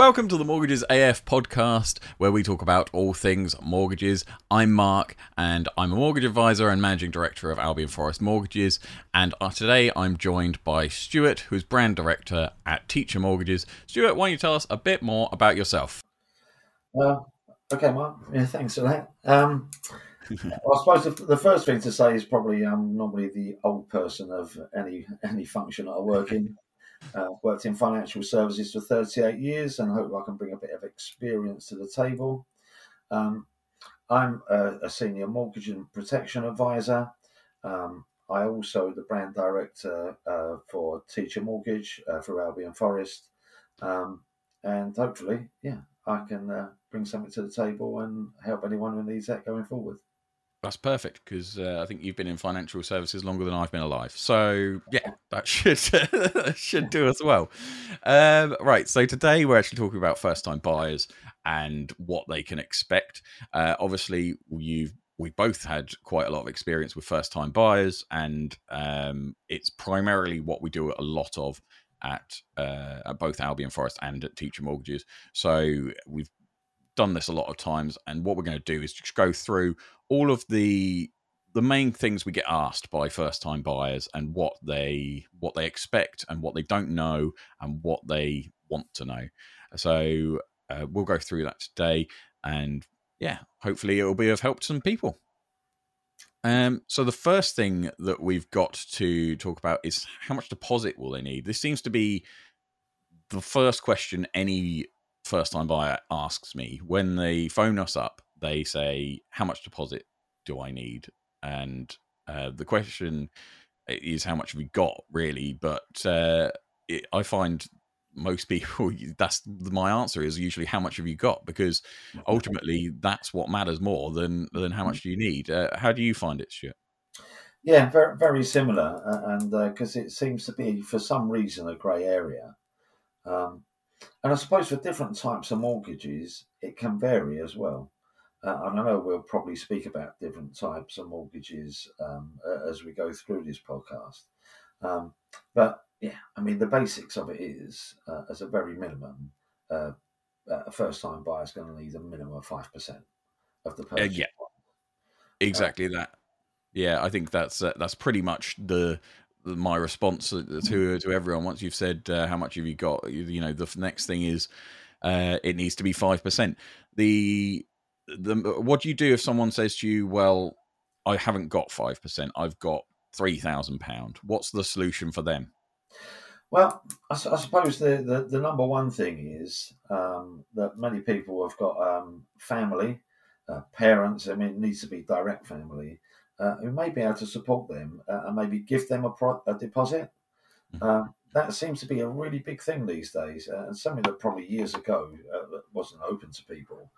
Welcome to the Mortgages AF podcast, where we talk about all things mortgages. I'm Mark, and I'm a mortgage advisor and managing director of Albion Forest Mortgages. And uh, today I'm joined by Stuart, who's brand director at Teacher Mortgages. Stuart, why don't you tell us a bit more about yourself? Uh, okay, Mark. Yeah, thanks for that. Um, I suppose the, the, first thing to say is probably I'm normally the old person of any any function I work in. Uh, I've worked in financial services for 38 years and hope I can bring a bit of experience to the table. Um, I'm a, a, senior mortgage and protection advisor. Um, I also the brand director uh, for Teacher Mortgage uh, for Albion Forest, um, and hopefully, yeah, I can uh, bring something to the table and help anyone who needs that going forward. That's perfect because uh, I think you've been in financial services longer than I've been alive. So yeah, that should should do as well. Um, right. So today we're actually talking about first time buyers and what they can expect. Uh, obviously, you've we both had quite a lot of experience with first time buyers, and um, it's primarily what we do a lot of at, uh, at both Albion Forest and at Teacher Mortgages. So we've done this a lot of times, and what we're going to do is just go through all of the the main things we get asked by first time buyers and what they what they expect and what they don't know and what they want to know. So uh, we'll go through that today, and yeah, hopefully it will be of help to some people. Um, so the first thing that we've got to talk about is how much deposit will they need. This seems to be the first question any first time buyer asks me when they phone us up. They say, "How much deposit do I need?" And uh, the question is, "How much have you got?" Really, but uh, it, I find most people that's my answer is usually how much have you got because ultimately that's what matters more than than how much do you need uh, how do you find it Stuart? yeah very, very similar and because uh, it seems to be for some reason a grey area um, and I suppose for different types of mortgages, it can vary as well. Uh, and I know we'll probably speak about different types of mortgages um, as we go through this podcast. Um, but yeah, I mean, the basics of it is, uh, as a very minimum, uh, a first time buyer is going to need a minimum of 5% of the uh, purchase. yeah, exactly that. Yeah, I think that's uh, that's pretty much the my response to to everyone once you've said uh, how much have you got you, you know the next thing is uh, it needs to be 5% the the what do you do if someone says to you well i haven't got 5% i've got 3000 pound what's the solution for them? Well i, I suppose the, the, the number one thing is um, that many people have got um, family uh, parents i mean it needs to be direct family uh, who may be able to support them uh, and maybe give them a, pro- a deposit. Mm-hmm. Um, that seems to be a really big thing these days, uh, and something that probably years ago uh, wasn't open to people.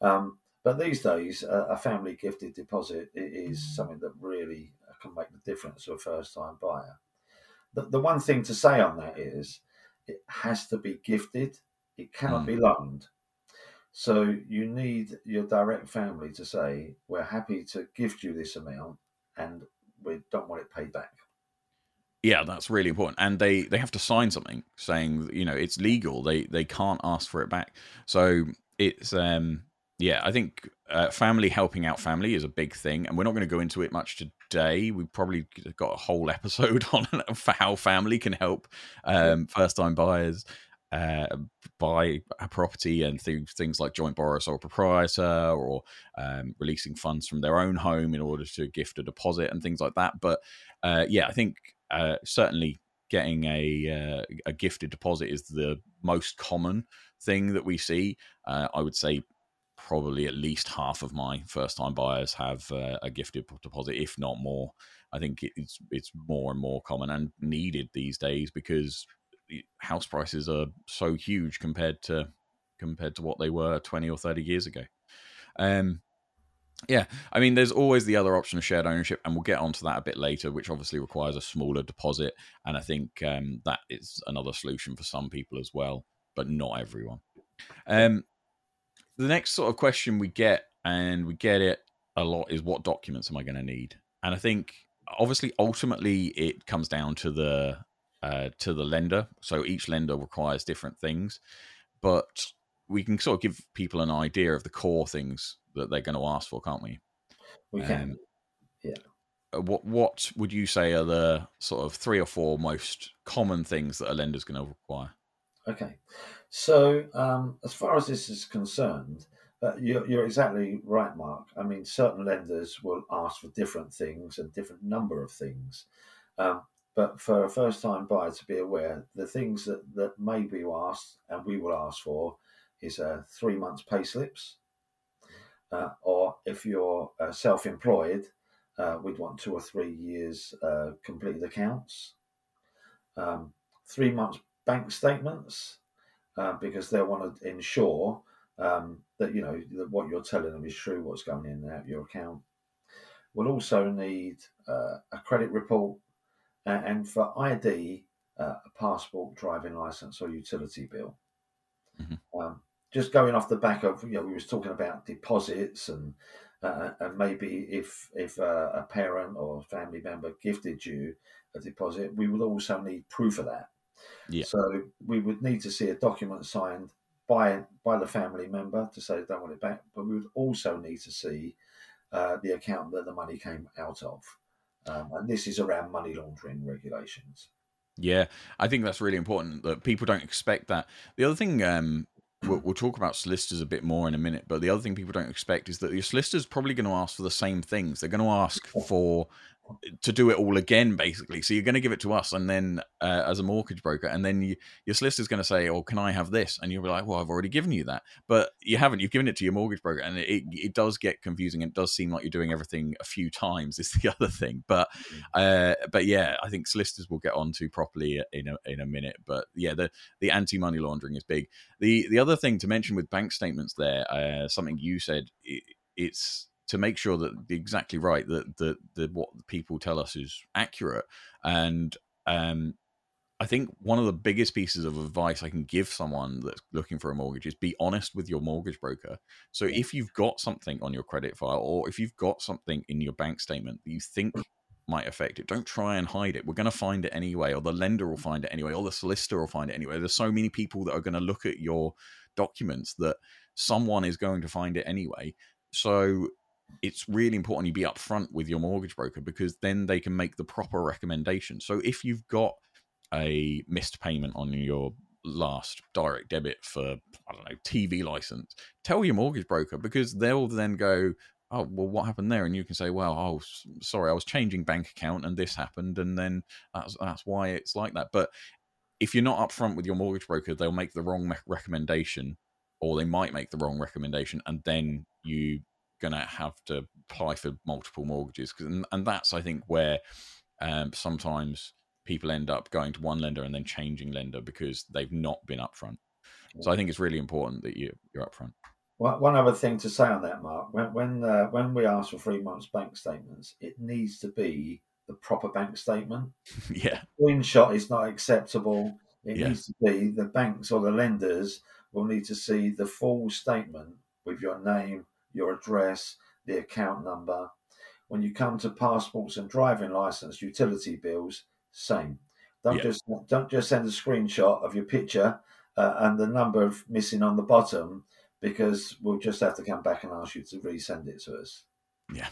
Um, but these days, a family gifted deposit is mm-hmm. something that really can make the difference to a first time buyer. The, the one thing to say on that is it has to be gifted, it cannot mm. be loaned. So you need your direct family to say, we're happy to gift you this amount and we don't want it paid back. Yeah, that's really important. And they, they have to sign something saying, you know, it's legal. They they can't ask for it back. So it's um yeah, I think uh, family helping out family is a big thing, and we're not going to go into it much today. We've probably got a whole episode on how family can help um, first time buyers uh, buy a property and through things like joint borrower sole proprietor or um, releasing funds from their own home in order to gift a deposit and things like that. But uh, yeah, I think uh, certainly getting a uh, a gifted deposit is the most common thing that we see. Uh, I would say probably at least half of my first time buyers have uh, a gifted deposit, if not more. I think it's it's more and more common and needed these days because house prices are so huge compared to compared to what they were 20 or 30 years ago. Um, yeah, I mean, there's always the other option of shared ownership, and we'll get onto that a bit later, which obviously requires a smaller deposit. And I think um, that is another solution for some people as well, but not everyone. Um, the next sort of question we get, and we get it a lot, is what documents am I going to need? And I think obviously, ultimately, it comes down to the uh, to the lender. So each lender requires different things. but we can sort of give people an idea of the core things that they're going to ask for, can't we? We can. Um, uh, what what would you say are the sort of three or four most common things that a lender's going to require? Okay, so um, as far as this is concerned, uh, you're, you're, exactly right, Mark. I mean, certain lenders will ask for different things and different number of things. Um, but for a first time buyer to be aware, the things that, that may be asked and we will ask for is uh, three months pay slips. Uh, or if you're uh, self employed, uh, we'd want two or three years uh, completed accounts. Um, three months bank statements because they want to ensure um, that you know that what you're telling them is true, what's going in and out of your account. We'll also need uh, a credit report, and, and for ID, uh, a passport, driving license, or utility bill. Mm-hmm. Um, just going off the back of you know we was talking about deposits and uh, and maybe if if uh, a parent or family member gifted you a deposit, we would also need proof of that. Yeah. So we would need to see a document signed by by the family member to say they don't want it back, but we would also need to see uh, the account that the money came out of, um, and this is around money laundering regulations. Yeah, I think that's really important that people don't expect that. The other thing um, we'll, we'll, talk about solicitors a bit more in a minute, but the other thing people don't expect is that your solicitor's probably going to ask for the same things. They're going to ask for to do it all again, basically. So you're going to give it to us, and then uh, as a mortgage broker, and then you, your solicitor's going to say, "Oh, can I have this?" And you'll be like, "Well, I've already given you that," but you haven't. You've given it to your mortgage broker, and it, it does get confusing. It does seem like you're doing everything a few times. Is the other thing, but mm. uh, but yeah, I think solicitors will get on to properly in a in a minute. But yeah, the the anti money laundering is big. The the other thing to mention with bank statements, there, uh, something you said, it, it's to make sure that exactly right that the, the what people tell us is accurate and um, I think one of the biggest pieces of advice I can give someone that's looking for a mortgage is be honest with your mortgage broker. So if you've got something on your credit file or if you've got something in your bank statement that you think might affect it, don't try and hide it. We're going to find it anyway, or the lender will find it anyway, or the solicitor will find it anyway. There's so many people that are going to look at your documents that someone is going to find it anyway. So it's really important you be upfront with your mortgage broker because then they can make the proper recommendation. So if you've got a missed payment on your last direct debit for I don't know TV license, tell your mortgage broker because they'll then go, oh well, what happened there? And you can say, well, oh sorry, I was changing bank account and this happened, and then that's that's why it's like that. But if you're not upfront with your mortgage broker, they'll make the wrong recommendation, or they might make the wrong recommendation, and then you going to have to apply for multiple mortgages and, and that's i think where um, sometimes people end up going to one lender and then changing lender because they've not been upfront. So i think it's really important that you, you're upfront. One other thing to say on that mark when when, uh, when we ask for three months bank statements it needs to be the proper bank statement. Yeah. Screenshot is not acceptable. It yeah. needs to be the banks or the lenders will need to see the full statement with your name your address, the account number. When you come to passports and driving license, utility bills, same. Don't yeah. just don't just send a screenshot of your picture uh, and the number of missing on the bottom because we'll just have to come back and ask you to resend it to us. Yeah.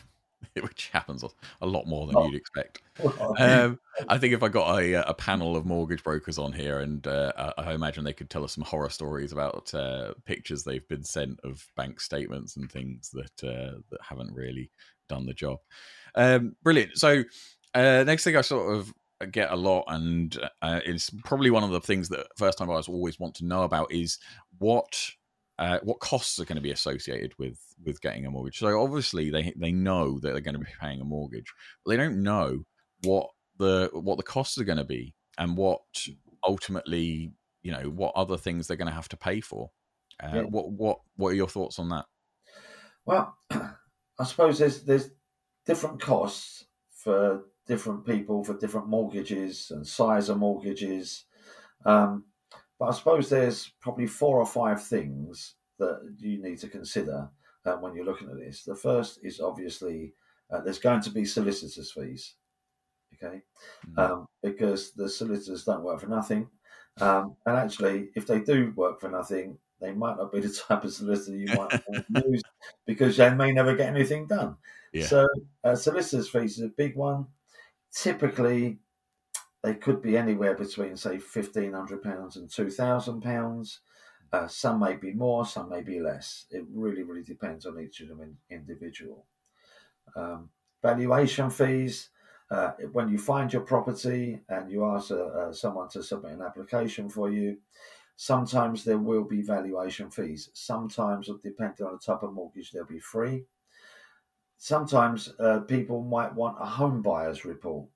which happens a lot more than oh. you'd expect. Um, I think if I got a, a panel of mortgage brokers on here, and uh, I imagine they could tell us some horror stories about uh, pictures they've been sent of bank statements and things that uh, that haven't really done the job. Um, brilliant. So uh, next thing I sort of get a lot, and uh, it's probably one of the things that first time buyers always want to know about is what uh, what costs are going to be associated with with getting a mortgage. So obviously they they know that they're going to be paying a mortgage, but they don't know what the what the costs are going to be and what ultimately you know what other things they're going to have to pay for. Uh, yeah. What what what are your thoughts on that? Well, I suppose there's there's different costs for different people for different mortgages and size of mortgages. Um, but I suppose there's probably four or five things that you need to consider uh, when you're looking at this. The first is obviously uh, there's going to be solicitors' fees, okay, mm-hmm. um, because the solicitors don't work for nothing. Um, and actually, if they do work for nothing, they might not be the type of solicitor you might use because they may never get anything done. Yeah. So, uh, solicitors' fees is a big one. Typically, they could be anywhere between, say, £1,500 and £2,000. Uh, some may be more, some may be less. It really, really depends on each of them in, individual. Um, valuation fees. Uh, when you find your property and you ask uh, uh, someone to submit an application for you, sometimes there will be valuation fees. Sometimes, depending on the type of mortgage, they'll be free. Sometimes uh, people might want a home buyer's report.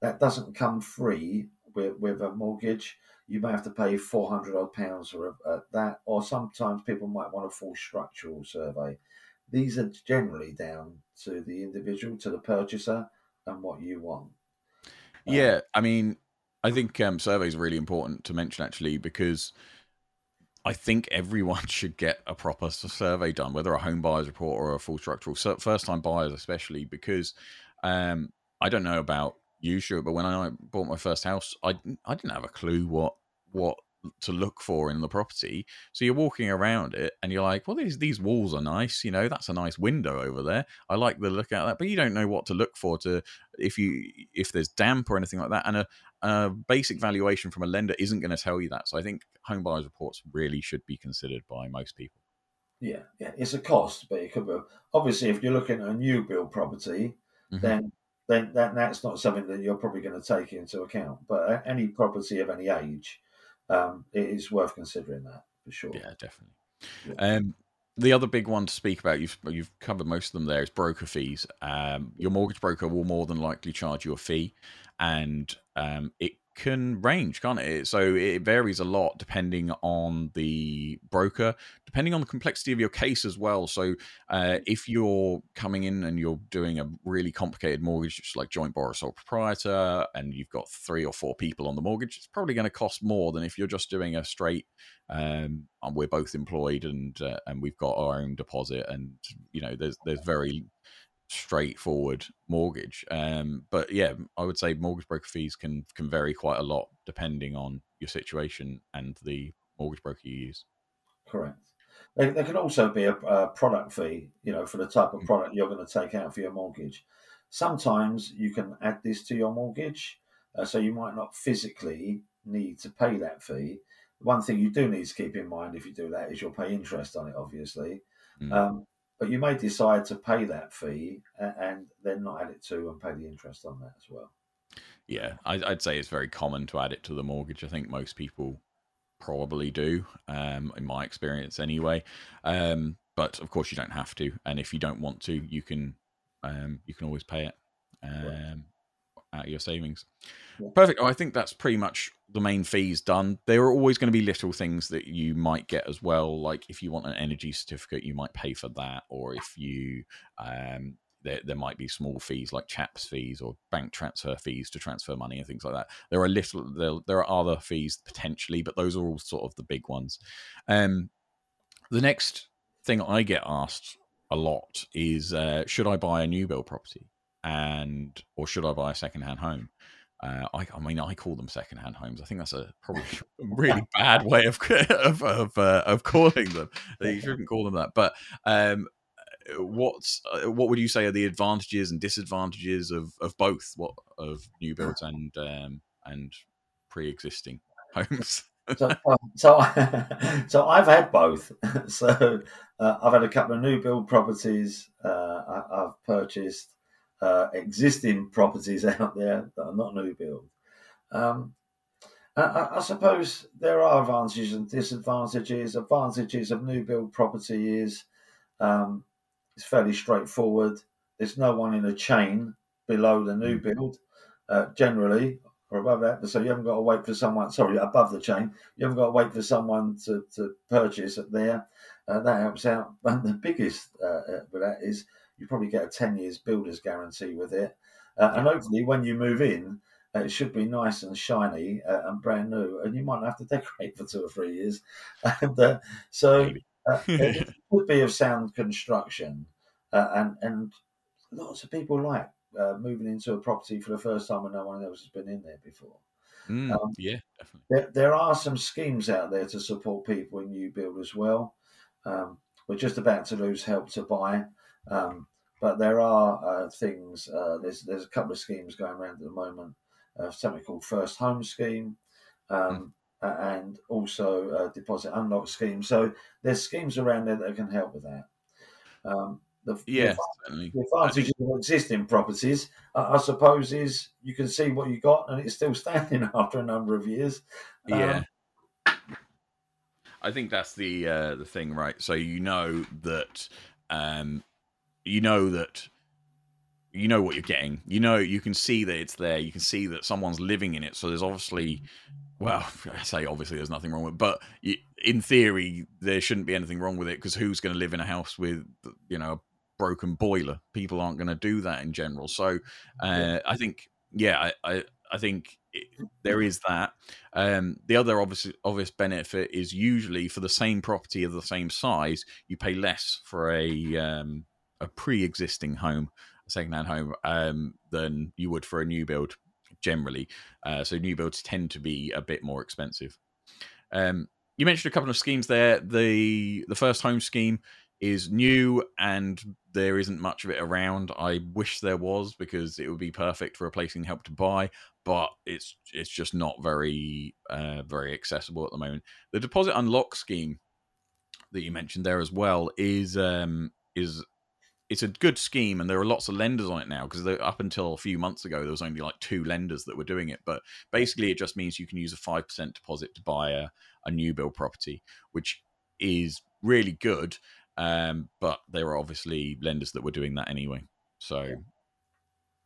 That doesn't come free with, with a mortgage. You may have to pay 400 odd pounds or a, that, or sometimes people might want a full structural survey. These are generally down to the individual, to the purchaser, and what you want. Um, yeah, I mean, I think um, surveys are really important to mention actually because I think everyone should get a proper survey done, whether a home buyer's report or a full structural. First time buyers, especially because um, I don't know about you, sure, but when I bought my first house, I I didn't have a clue what what to look for in the property. So you're walking around it and you're like, well, these these walls are nice. You know, that's a nice window over there. I like the look at that, but you don't know what to look for to if you if there's damp or anything like that. And a, a basic valuation from a lender isn't going to tell you that. So I think home buyers reports really should be considered by most people. Yeah, yeah, it's a cost, but it could be obviously if you're looking at a new build property, mm-hmm. then then that, that's not something that you're probably going to take into account. But any property of any age, um, it is worth considering that for sure. Yeah, definitely. Yeah. Um, the other big one to speak about, you've you've covered most of them there, is broker fees. Um, your mortgage broker will more than likely charge you a fee, and um, it can range, can't it? So it varies a lot depending on the broker, depending on the complexity of your case as well. So uh, if you're coming in and you're doing a really complicated mortgage, just like joint borrower sole proprietor, and you've got three or four people on the mortgage, it's probably going to cost more than if you're just doing a straight. Um, we're both employed and uh, and we've got our own deposit, and you know there's there's very straightforward mortgage. Um, but yeah, I would say mortgage broker fees can can vary quite a lot depending on your situation and the mortgage broker you use. Correct. There, there can also be a, a, product fee, you know, for the type of mm. product you're going to take out for your mortgage. Sometimes you can add this to your mortgage, uh, so you might not physically need to pay that fee. One thing you do need to keep in mind if you do that is you'll pay interest on it, obviously. Mm. Um, but you may decide to pay that fee and then not add it to and pay the interest on that as well. Yeah, I'd say it's very common to add it to the mortgage. I think most people probably do, um, in my experience anyway. Um, but of course, you don't have to, and if you don't want to, you can um, you can always pay it um, out of your savings. Yeah. Perfect. Oh, I think that's pretty much the main fees done. There are always going to be little things that you might get as well. Like if you want an energy certificate, you might pay for that, or if you um, there, there might be small fees like chaps fees or bank transfer fees to transfer money and things like that. There are little there, there are other fees potentially, but those are all sort of the big ones. Um, the next thing I get asked a lot is uh, should I buy a new build property and or should I buy a second hand home? Uh, I, I, mean, I call them secondhand homes. I think that's a probably really bad way of of of, uh, of calling them. You shouldn't call them that. But um, what's uh, what would you say are the advantages and disadvantages of, of both what of new builds and um, and pre existing homes? so, so, so I've had both. So uh, I've had a couple of new build properties. Uh, I, have purchased uh, existing properties out there that are not new build. Um, I, I, suppose there are advantages and disadvantages. Advantages of new build property is um, it's fairly straightforward. There's no one in a chain below the new hmm. build, uh, generally, or above that. So you haven't got to wait for someone, sorry, above the chain. You haven't got to wait for someone to, to purchase it there. Uh, that helps out. And the biggest uh, uh with that is you probably get a 10 years builder's guarantee with it. Uh, and hopefully, when you move in, uh, it should be nice and shiny uh, and brand new, and you might have to decorate for two or three years. And uh, so uh, it would be of sound construction, uh, and and lots of people like uh, moving into a property for the first time when no one else has been in there before. Mm, Um, yeah, definitely. There, there are some schemes out there to support people in new build as well. Um, we're just about to lose help to buy, um, but there are uh, things. Uh, there's there's a couple of schemes going around at the moment. Uh, something called First Home Scheme, um, a- and also a Deposit Unlock Scheme. So there's schemes around there that can help with that. Um, the, Yeah, the advantage of existing properties, I, I suppose, is you can see what you got and it's still standing after a number of years. Um, Yeah. I think that's the uh, the thing, right? So you know that um, you know that you know what you're getting. You know you can see that it's there. You can see that someone's living in it. So there's obviously, well, I say obviously there's nothing wrong with, it, but in theory there shouldn't be anything wrong with it because who's going to live in a house with you know a broken boiler? People aren't going to do that in general. So uh, I think yeah, I I, I think. It, there is that. Um, the other obvious obvious benefit is usually for the same property of the same size, you pay less for a um, a pre-existing home, a second-hand home, um, than you would for a new build generally. Uh, so new builds tend to be a bit more expensive. Um, you mentioned a couple of schemes there. The the first home scheme is new and there isn't much of it around. I wish there was because it would be perfect for replacing help to buy, but it's it's just not very uh, very accessible at the moment. The deposit unlock scheme that you mentioned there as well is um, is it's a good scheme and there are lots of lenders on it now because up until a few months ago there was only like two lenders that were doing it but basically it just means you can use a 5% deposit to buy a, a new build property which is really good um, but there are obviously lenders that were doing that anyway so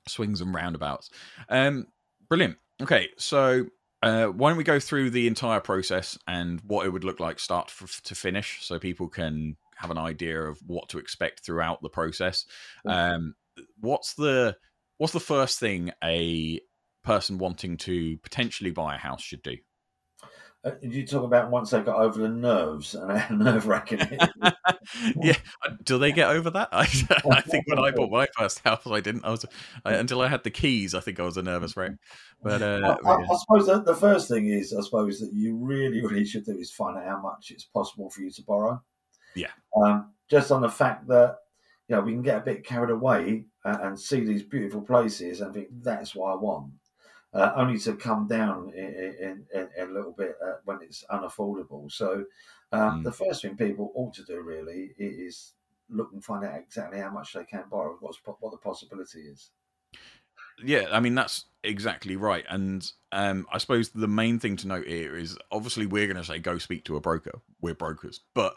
swings and roundabouts. Um, brilliant. Okay so uh, why don't we go through the entire process and what it would look like start f- to finish so people can have an idea of what to expect throughout the process. Um, what's the what's the first thing a person wanting to potentially buy a house should do? Uh, you talk about once they've got over the nerves and how nerve wracking. Yeah. Do they get over that? I, I think when i bought my first house i didn't. I was I, until i had the keys i think i was a nervous wreck. But I, uh, I, I suppose the first thing is, I suppose that you really, really should do is find out how much it's possible for you to borrow. Yeah. Um, just on the fact that you know we can get a bit carried away and, and see these beautiful places and think that's what I want, uh, only to come down in, in, in, in a little bit uh, when it's unaffordable. So um, Mm. the first thing people ought to do really is look and find out exactly how much they can borrow, what's what the possibility is. yeah i mean that's exactly right and um i suppose the main thing to note here is obviously we're going to say go speak to a broker we're brokers but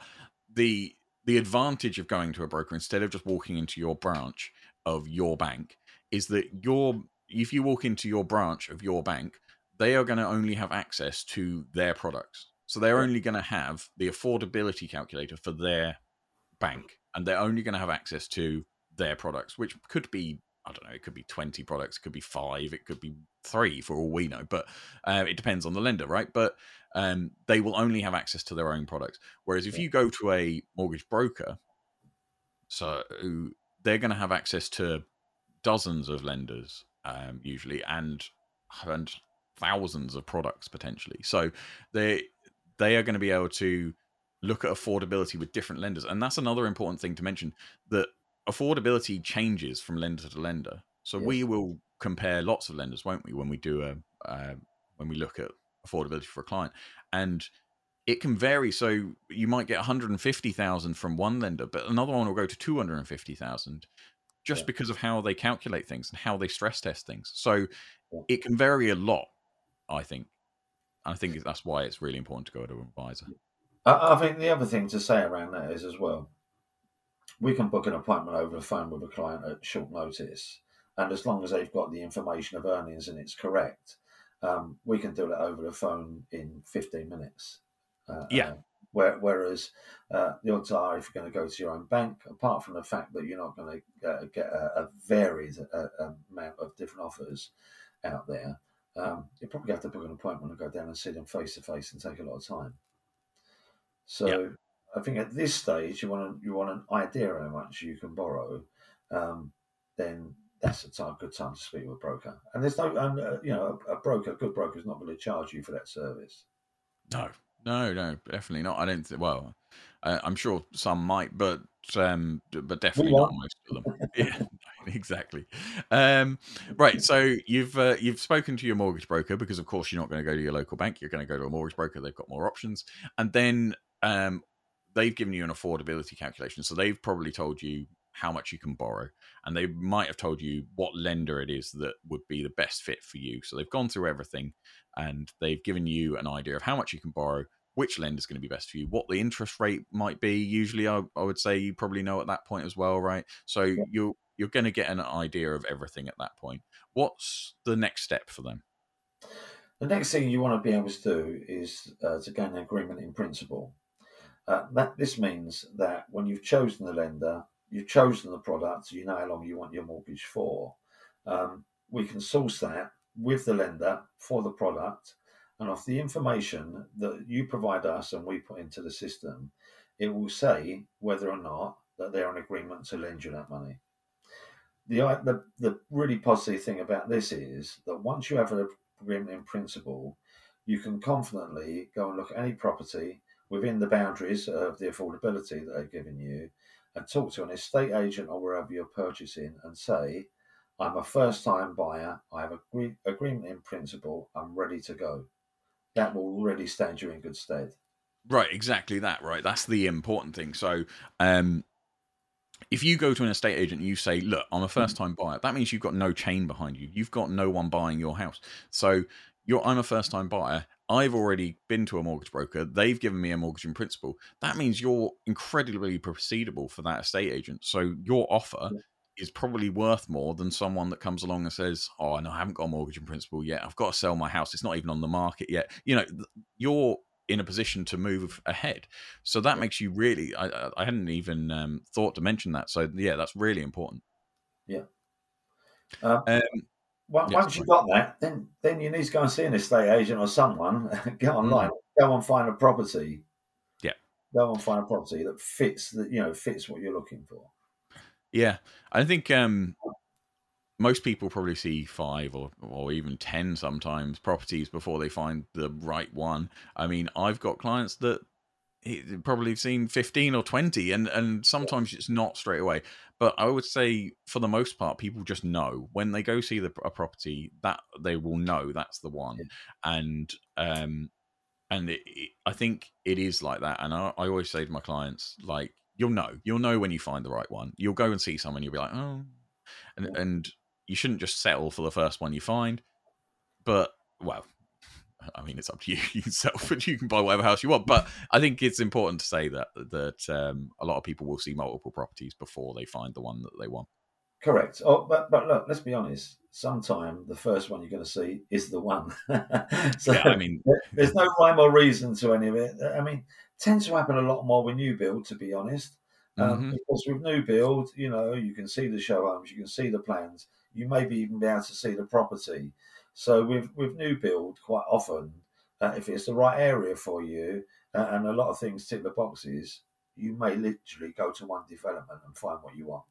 the the advantage of going to a broker instead of just walking into your branch of your bank is that your if you walk into your branch of your bank they are going to only have access to their products. So they're only going to have the affordability calculator for their bank and they're only going to have access to their products which could be I don't know, it could be 20 products, it could be five, it could be three for all we know, but uh, it depends on the lender, right? But um, they will only have access to their own products. Whereas if Yeah. you go to a mortgage broker, so they're going to have access to dozens of lenders um, usually and, and thousands of products potentially. So they they are going to be able to look at affordability with different lenders, and that's another important thing to mention that affordability changes from lender to lender. So we will compare lots of lenders, won't we, when we do a uh, when we look at affordability for a client, and it can vary. So you might get 150,000 from one lender, but another one will go to 250,000 just Yeah. because of how they calculate things and how they stress test things. So Yeah. it can vary a lot, I think. I think that's why it's really important to go to an advisor. I, I think the other thing to say around that is as well, we can book an appointment over the phone with a client at short notice, and as long as they've got the information of earnings and it's correct, um, we can do it over the phone in fifteen minutes. Uh, Yeah. uh, where, whereas uh, the odds are, if you're going to go to your own bank, apart from the fact that you're not going to uh, get a, a varied uh, amount of different offers out there, um, you probably have to book an appointment and go down and see them face to face and take a lot of time. So. I think at this stage you want you want an idea how much you can borrow. Um, then that's a time, good time to speak with a broker. And there's no, and uh, you know, a, a broker, a good broker, is not going to charge you for that service. No, no, no, definitely not. I don't. Th- well, uh, I'm sure some might, but um, but definitely not most of them. yeah, exactly. Um, right. So you've uh, you've spoken to your mortgage broker because, of course, you're not going to go to your local bank. You're going to go to a mortgage broker. They've got more options, and then um, they've given you an affordability calculation. So they've probably told you how much you can borrow, and they might have told you what lender it is that would be the best fit for you. So they've gone through everything, and they've given you an idea of how much you can borrow, which lender is going to be best for you, what the interest rate might be. Usually, I, I would say you probably know at that point as well, right? So yeah. you're you're going to get an idea of everything at that point. What's the next step for them? The next thing you want to be able to do is uh, to gain an agreement in principle. Uh, that this means that when you've chosen the lender, you've chosen the product, you know how long you want your mortgage for. Um, we can source that with the lender for the product, and off the information that you provide us and we put into the system, it will say whether or not that they're in agreement to lend you that money. The, the, the really positive thing about this is that once you have an agreement in principle, you can confidently go and look at any property within the boundaries of the affordability that they've given you and talk to an estate agent or wherever you're purchasing and say, I'm a first time buyer, I have a agreement in principle, I'm ready to go. That will really stand you in good stead. Right, exactly that, right? That's the important thing. So, um, if you go to an estate agent and you say, Look, I'm a hmm. first time buyer, that means you've got no chain behind you. You've got no one buying your house. So, you're, I'm a first time buyer. I've already been to a mortgage broker. They've given me a mortgage in principle. That means you're incredibly proceedable for that estate agent. So your offer is probably worth more than someone that comes along and says, "Oh, no, I haven't got a mortgage in principle yet. I've got to sell my house. It's not even on the market yet." You know, you're in a position to move ahead. So that makes you really. I, I hadn't even um, thought to mention that. So yeah, that's really important. Yeah. Um, um, once yes, you've got that, then then you need to go and see an estate agent or someone. Get online, mm. go and find a property. Yeah, go and find a property that fits that you know fits what you're looking for. Yeah, I think um, most people probably see five or or even ten sometimes properties before they find the right one. I mean, I've got clients that probably seen 15 or 20 and and sometimes it's not straight away. But i would say for the most part people just know. When they go see the a property that they will know that's the one. And um and it, it, i think it is like that. And I, I always say to my clients like you'll know. You'll know when you find the right one. You'll go and see someone you'll be like oh. And and you shouldn't just settle for the first one you find. But well I mean, it's up to you yourself, but you can buy whatever house you want. But I think it's important to say that that um, a lot of people will see multiple properties before they find the one that they want. Correct. Oh, but but look, let's be honest. Sometime the first one you're going to see is the one. so yeah, I mean, there's no rhyme or reason to any of it. I mean, tends to happen a lot more with new build, to be honest. Um, mm-hmm. Because with new build, you know, you can see the show homes, you can see the plans, you maybe even be able to see the property. So with with new build, quite often, uh, if it's the right area for you uh, and a lot of things tick the boxes, you may literally go to one development and find what you want.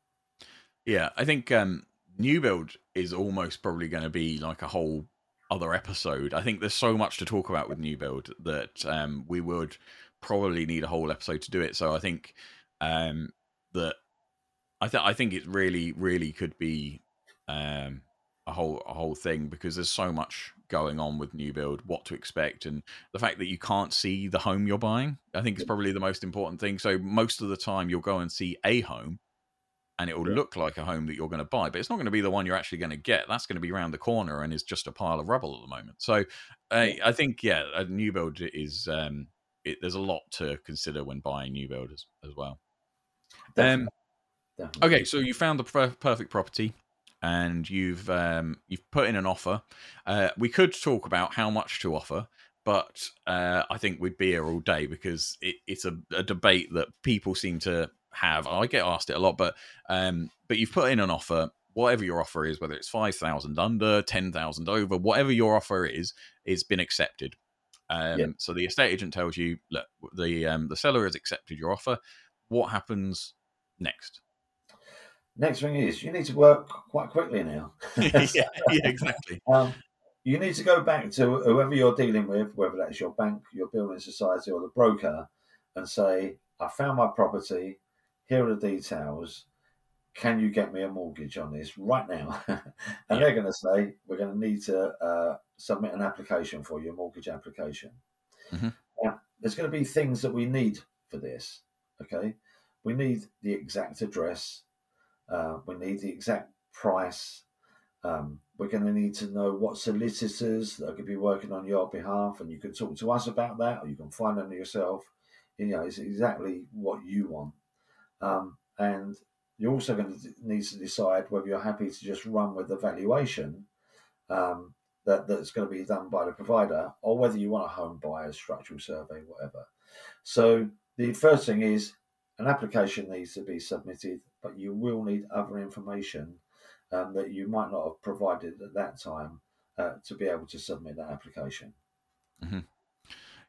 Yeah, I think um, new build is almost probably going to be like a whole other episode. I think there's so much to talk about with new build that um, we would probably need a whole episode to do it. So I think um, that I think I think it really, really could be um, a whole a whole thing because there's so much going on with new build, what to expect, and the fact that you can't see the home you're buying. I think is probably the most important thing. So most of the time, you'll go and see a home, and it will yeah. look like a home that you're going to buy, but it's not going to be the one you're actually going to get. That's going to be around the corner and is just a pile of rubble at the moment. So I, I think yeah, a new build is um, it, there's a lot to consider when buying new build as, well. Definitely. Um, Definitely. Okay, so you found the perfect property and you've um, you've put in an offer. Uh, we could talk about how much to offer, but uh, I think we'd be here all day because it, it's a, a, debate that people seem to have. I get asked it a lot, but um, but you've put in an offer. Whatever your offer is, whether it's five thousand under, ten thousand over, whatever your offer is, it's been accepted. Um, yeah. So the estate agent tells you, look, the um, the seller has accepted your offer. What happens next? Next thing is you need to work quite quickly now. yeah, yeah, exactly. Um, you need to go back to whoever you're dealing with, whether that's your bank, your building society, or the broker, and say, I found my property. Here are the details. Can you get me a mortgage on this right now? and Yeah. they're going to say, We're going to need to uh, submit an application for your mortgage application. Mhm. Now, there's going to be things that we need for this. Okay. We need the exact address, uh, we need the exact price. Um, we're going to need to know what solicitors that to be working on your behalf, and you can talk to us about that, or you can find them yourself. You know, it's exactly what you want. Um, and you're also going to need to decide whether you're happy to just run with the valuation um, that, that's going to be done by the provider, or whether you want a home buyer's structural survey, whatever. So the first thing is an application needs to be submitted, but you will need other information um, that you might not have provided at that time uh, to be able to submit that application.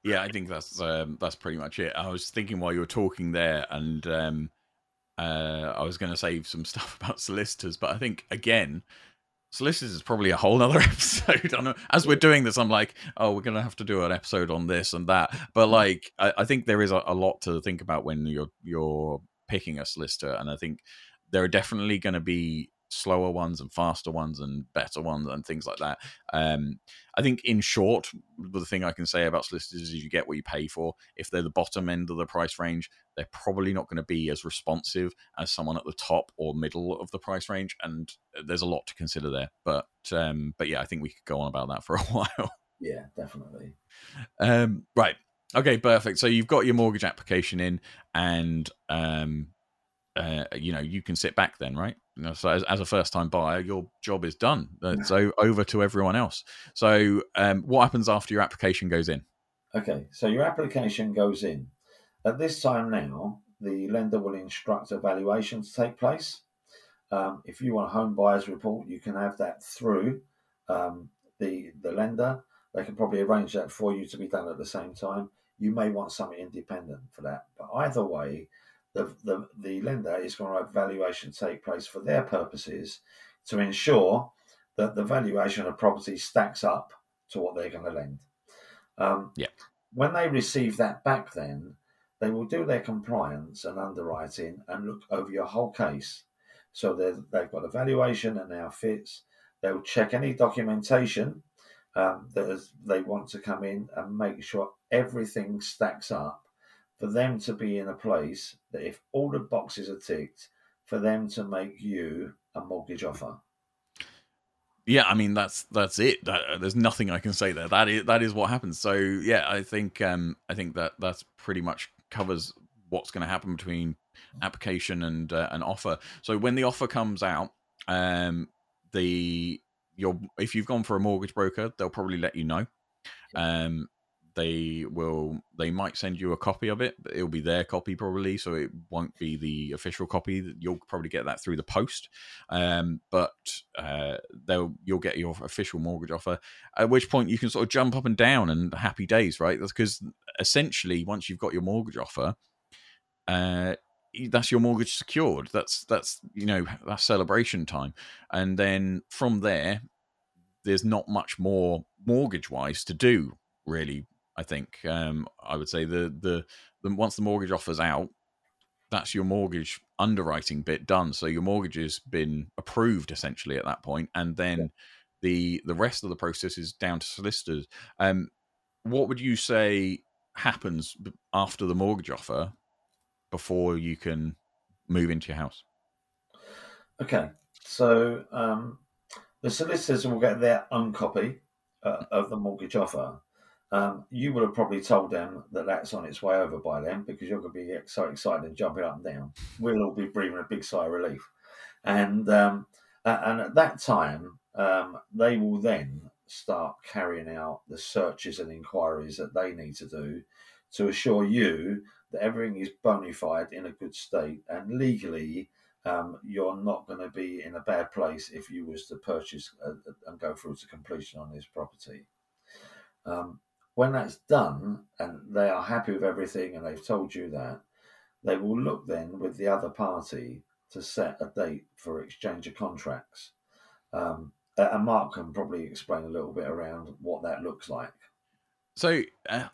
Yeah, I think that's um, that's pretty much it. I was thinking while you were talking there, and um, uh, I was going to save some stuff about solicitors, but I think again, solicitors is probably a whole other episode. As we're doing this, I'm like, oh, we're going to have to do an episode on this and that. But like, I, I think there is a, a lot to think about when you're you're picking a solicitor, and I think there are definitely going to be slower ones and faster ones and better ones and things like that. Um, I think, in short, the thing I can say about solicitors is you get what you pay for. If they're the bottom end of the price range, they're probably not going to be as responsive as someone at the top or middle of the price range, and there's a lot to consider there. But um, but yeah, I think we could go on about that for a while. Yeah, definitely. Um, right. Okay, perfect. So you've got your mortgage application in, and um, uh, you know you can sit back then, right? You know, so as, as a first-time buyer, your job is done. Uh, So over to everyone else. So um, what happens after your application goes in? Okay, so your application goes in. At this time now, the lender will instruct a valuation to take place. Um, if you want a home buyer's report, you can have that through um, the the lender. They can probably arrange that for you to be done at the same time. You may want something independent for that, but either way, the the, the lender is going to have valuation take place for their purposes to ensure that the valuation of property stacks up to what they're going to lend. Um, Yeah. When they receive that back, then they will do their compliance and underwriting and look over your whole case. So they've they've got a valuation and now fits. They'll check any documentation um, that is, they want to come in and make sure everything stacks up for them to be in a place that if all the boxes are ticked, for them to make you a mortgage offer. Yeah, I mean that's that's it. That, uh, there's nothing I can say there. That is that is what happens. So yeah, I think um, I think that that's pretty much covers what's going to happen between application and uh, an offer. So when the offer comes out, um, the your if you've gone for a mortgage broker, they'll probably let you know. Um, they will they might send you a copy of it but it'll be their copy probably so it won't be the official copy. You'll probably get that through the post. Um, but uh, they'll you'll get your official mortgage offer at which point you can sort of jump up and down and happy days right? That's because essentially once you've got your mortgage offer uh, that's your mortgage secured. That's that's you know that's celebration time. And then from there there's not much more mortgage wise to do really I think um, I would say the, the the once the mortgage offer's out, that's your mortgage underwriting bit done. So your mortgage has been approved essentially at that point, and then the the rest of the process is down to solicitors. Um, what would you say happens after the mortgage offer before you can move into your house? Okay, so um, the solicitors will get their own copy uh, of the mortgage offer. Um, you would have probably told them that that's on its way over by then because you're going to be so excited and jumping up and down. We'll all be breathing a big sigh of relief. And um, and at that time, um, they will then start carrying out the searches and inquiries that they need to do to assure you that everything is bona fide in a good state and legally um, you're not going to be in a bad place if you was to purchase uh, and go through to completion on this property. Um, when that's done and they are happy with everything and they've told you that, they will look then with the other party to set a date for exchange of contracts. Um, and Mark can probably explain a little bit around what that looks like. So, uh,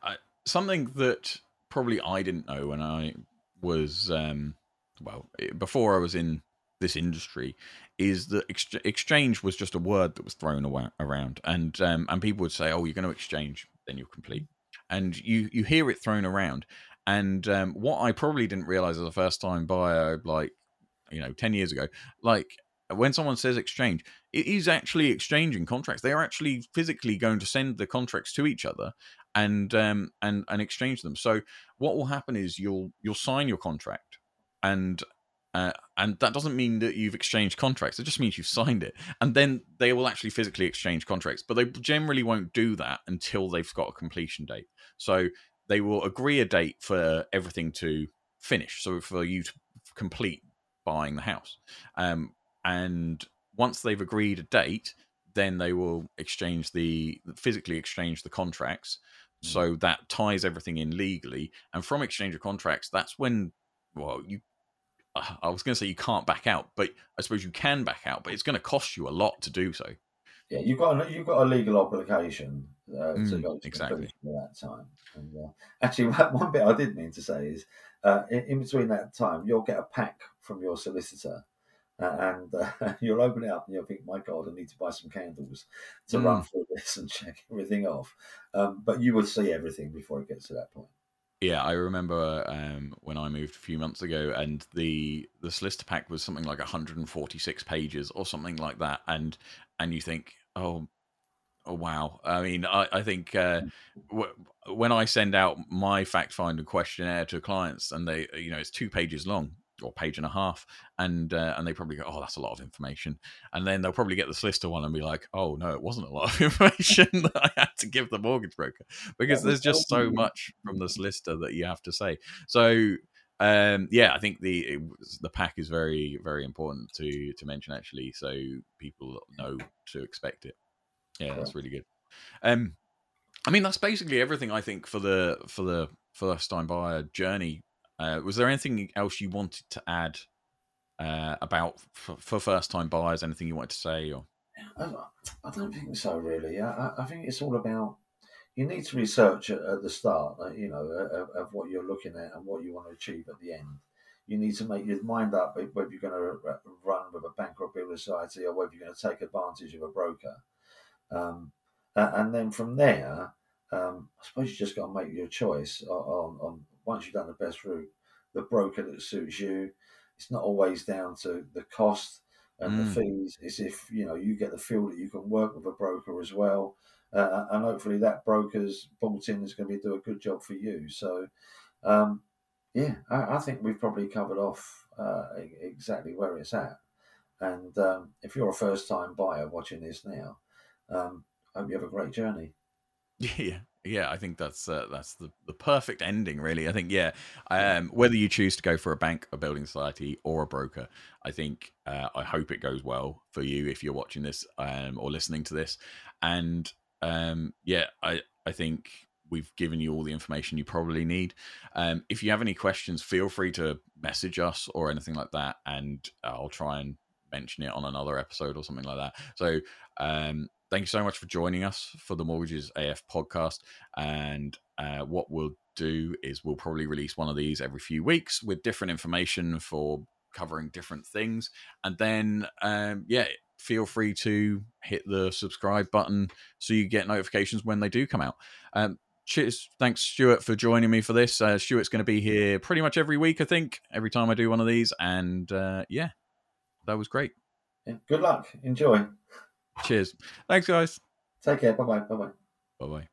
something that probably I didn't know when I was, um, well, before I was in this industry, is that ex- exchange was just a word that was thrown around, and um, and people would say, "Oh, you're going to exchange, then you're complete," and you you hear it thrown around. And um, what I probably didn't realize as a first time buyer, like you know, ten years ago, like when someone says exchange, it is actually exchanging contracts. They are actually physically going to send the contracts to each other and um, and and exchange them. So what will happen is you'll you'll sign your contract, and uh, and that doesn't mean that you've exchanged contracts. It just means you've signed it, and then they will actually physically exchange contracts. But they generally won't do that until they've got a completion date. So they will agree a date for everything to finish. So for you to complete buying the house. Um, and once they've agreed a date, then they will exchange the physically exchange the contracts. Mm. So that ties everything in legally, and from exchange of contracts, that's when well you. Uh, I was going to say you can't back out, but I suppose you can back out, but it's going to cost you a lot to do so. Yeah, you've got a, you've got a legal obligation uh, mm, to go to exactly at that time. And uh, actually, one bit I did mean to say is, uh, in, in, between that time, you'll get a pack from your solicitor and uh, you'll open it up and you'll think, my God, I need to buy some candles to mm. run through this and check everything off. Um, but you will see everything before it gets to that point. Yeah, I remember um, when I moved a few months ago, and the the solicitor pack was something like 146 pages or something like that, and and you think, oh, oh wow. I mean, I I think uh, mm. w- when I send out my fact finder questionnaire to clients, and they, you know, it's two pages long, or page and a half, and uh, and they probably go, "Oh, that's a lot of information," and then they'll probably get the solicitor one and be like, "Oh no, it wasn't a lot of information that I had to give the mortgage broker because there's just so much from the solicitor that you have to say." So um, yeah, I think the it, the pack is very very important to to mention actually, so people know to expect it. Yeah, that's really good. Um, I mean, that's basically everything I think for the for the first time buyer journey uh, was there anything else you wanted to add uh, about for, for first time buyers? Anything you wanted to say? Or I, I don't think so. Really, I, I, think it's all about you need to research at, at the start. Uh, you know, of, of, what you're looking at and what you want to achieve at the end. You need to make your mind up whether you're going to run with a bank or a society or whether you're going to take advantage of a broker. Um, and then from there, um, I suppose you just got to make your choice on, on once you've done the best route, the broker that suits you. It's not always down to the cost and mm. the fees. It's if you know you get the feel that you can work with a broker as well, uh, and hopefully that broker's bought in is going to be do a good job for you. So, um, yeah, I, I, think we've probably covered off uh, exactly where it's at. And um, if you're a first time buyer watching this now, um, I hope you have a great journey. Yeah, yeah, I think that's uh, that's the, the perfect ending, really. I think, yeah, um, whether you choose to go for a bank, a building society, or a broker, I think uh, I hope it goes well for you if you're watching this um, or listening to this. And um, yeah, I I think we've given you all the information you probably need. Um, if you have any questions, feel free to message us or anything like that, and I'll try and mention it on another episode or something like that. So um, thank you so much for joining us for the Mortgages AF podcast. And uh, what we'll do is we'll probably release one of these every few weeks with different information for covering different things. And then, um, yeah, feel free to hit the subscribe button so you get notifications when they do come out. Um, cheers. Thanks, Stuart, for joining me for this. Uh, Stuart's going to be here pretty much every week, I think, every time I do one of these. And uh, yeah, that was great. Good luck. Enjoy. Cheers. Thanks, guys. Take care. Bye bye. Bye bye. Bye bye.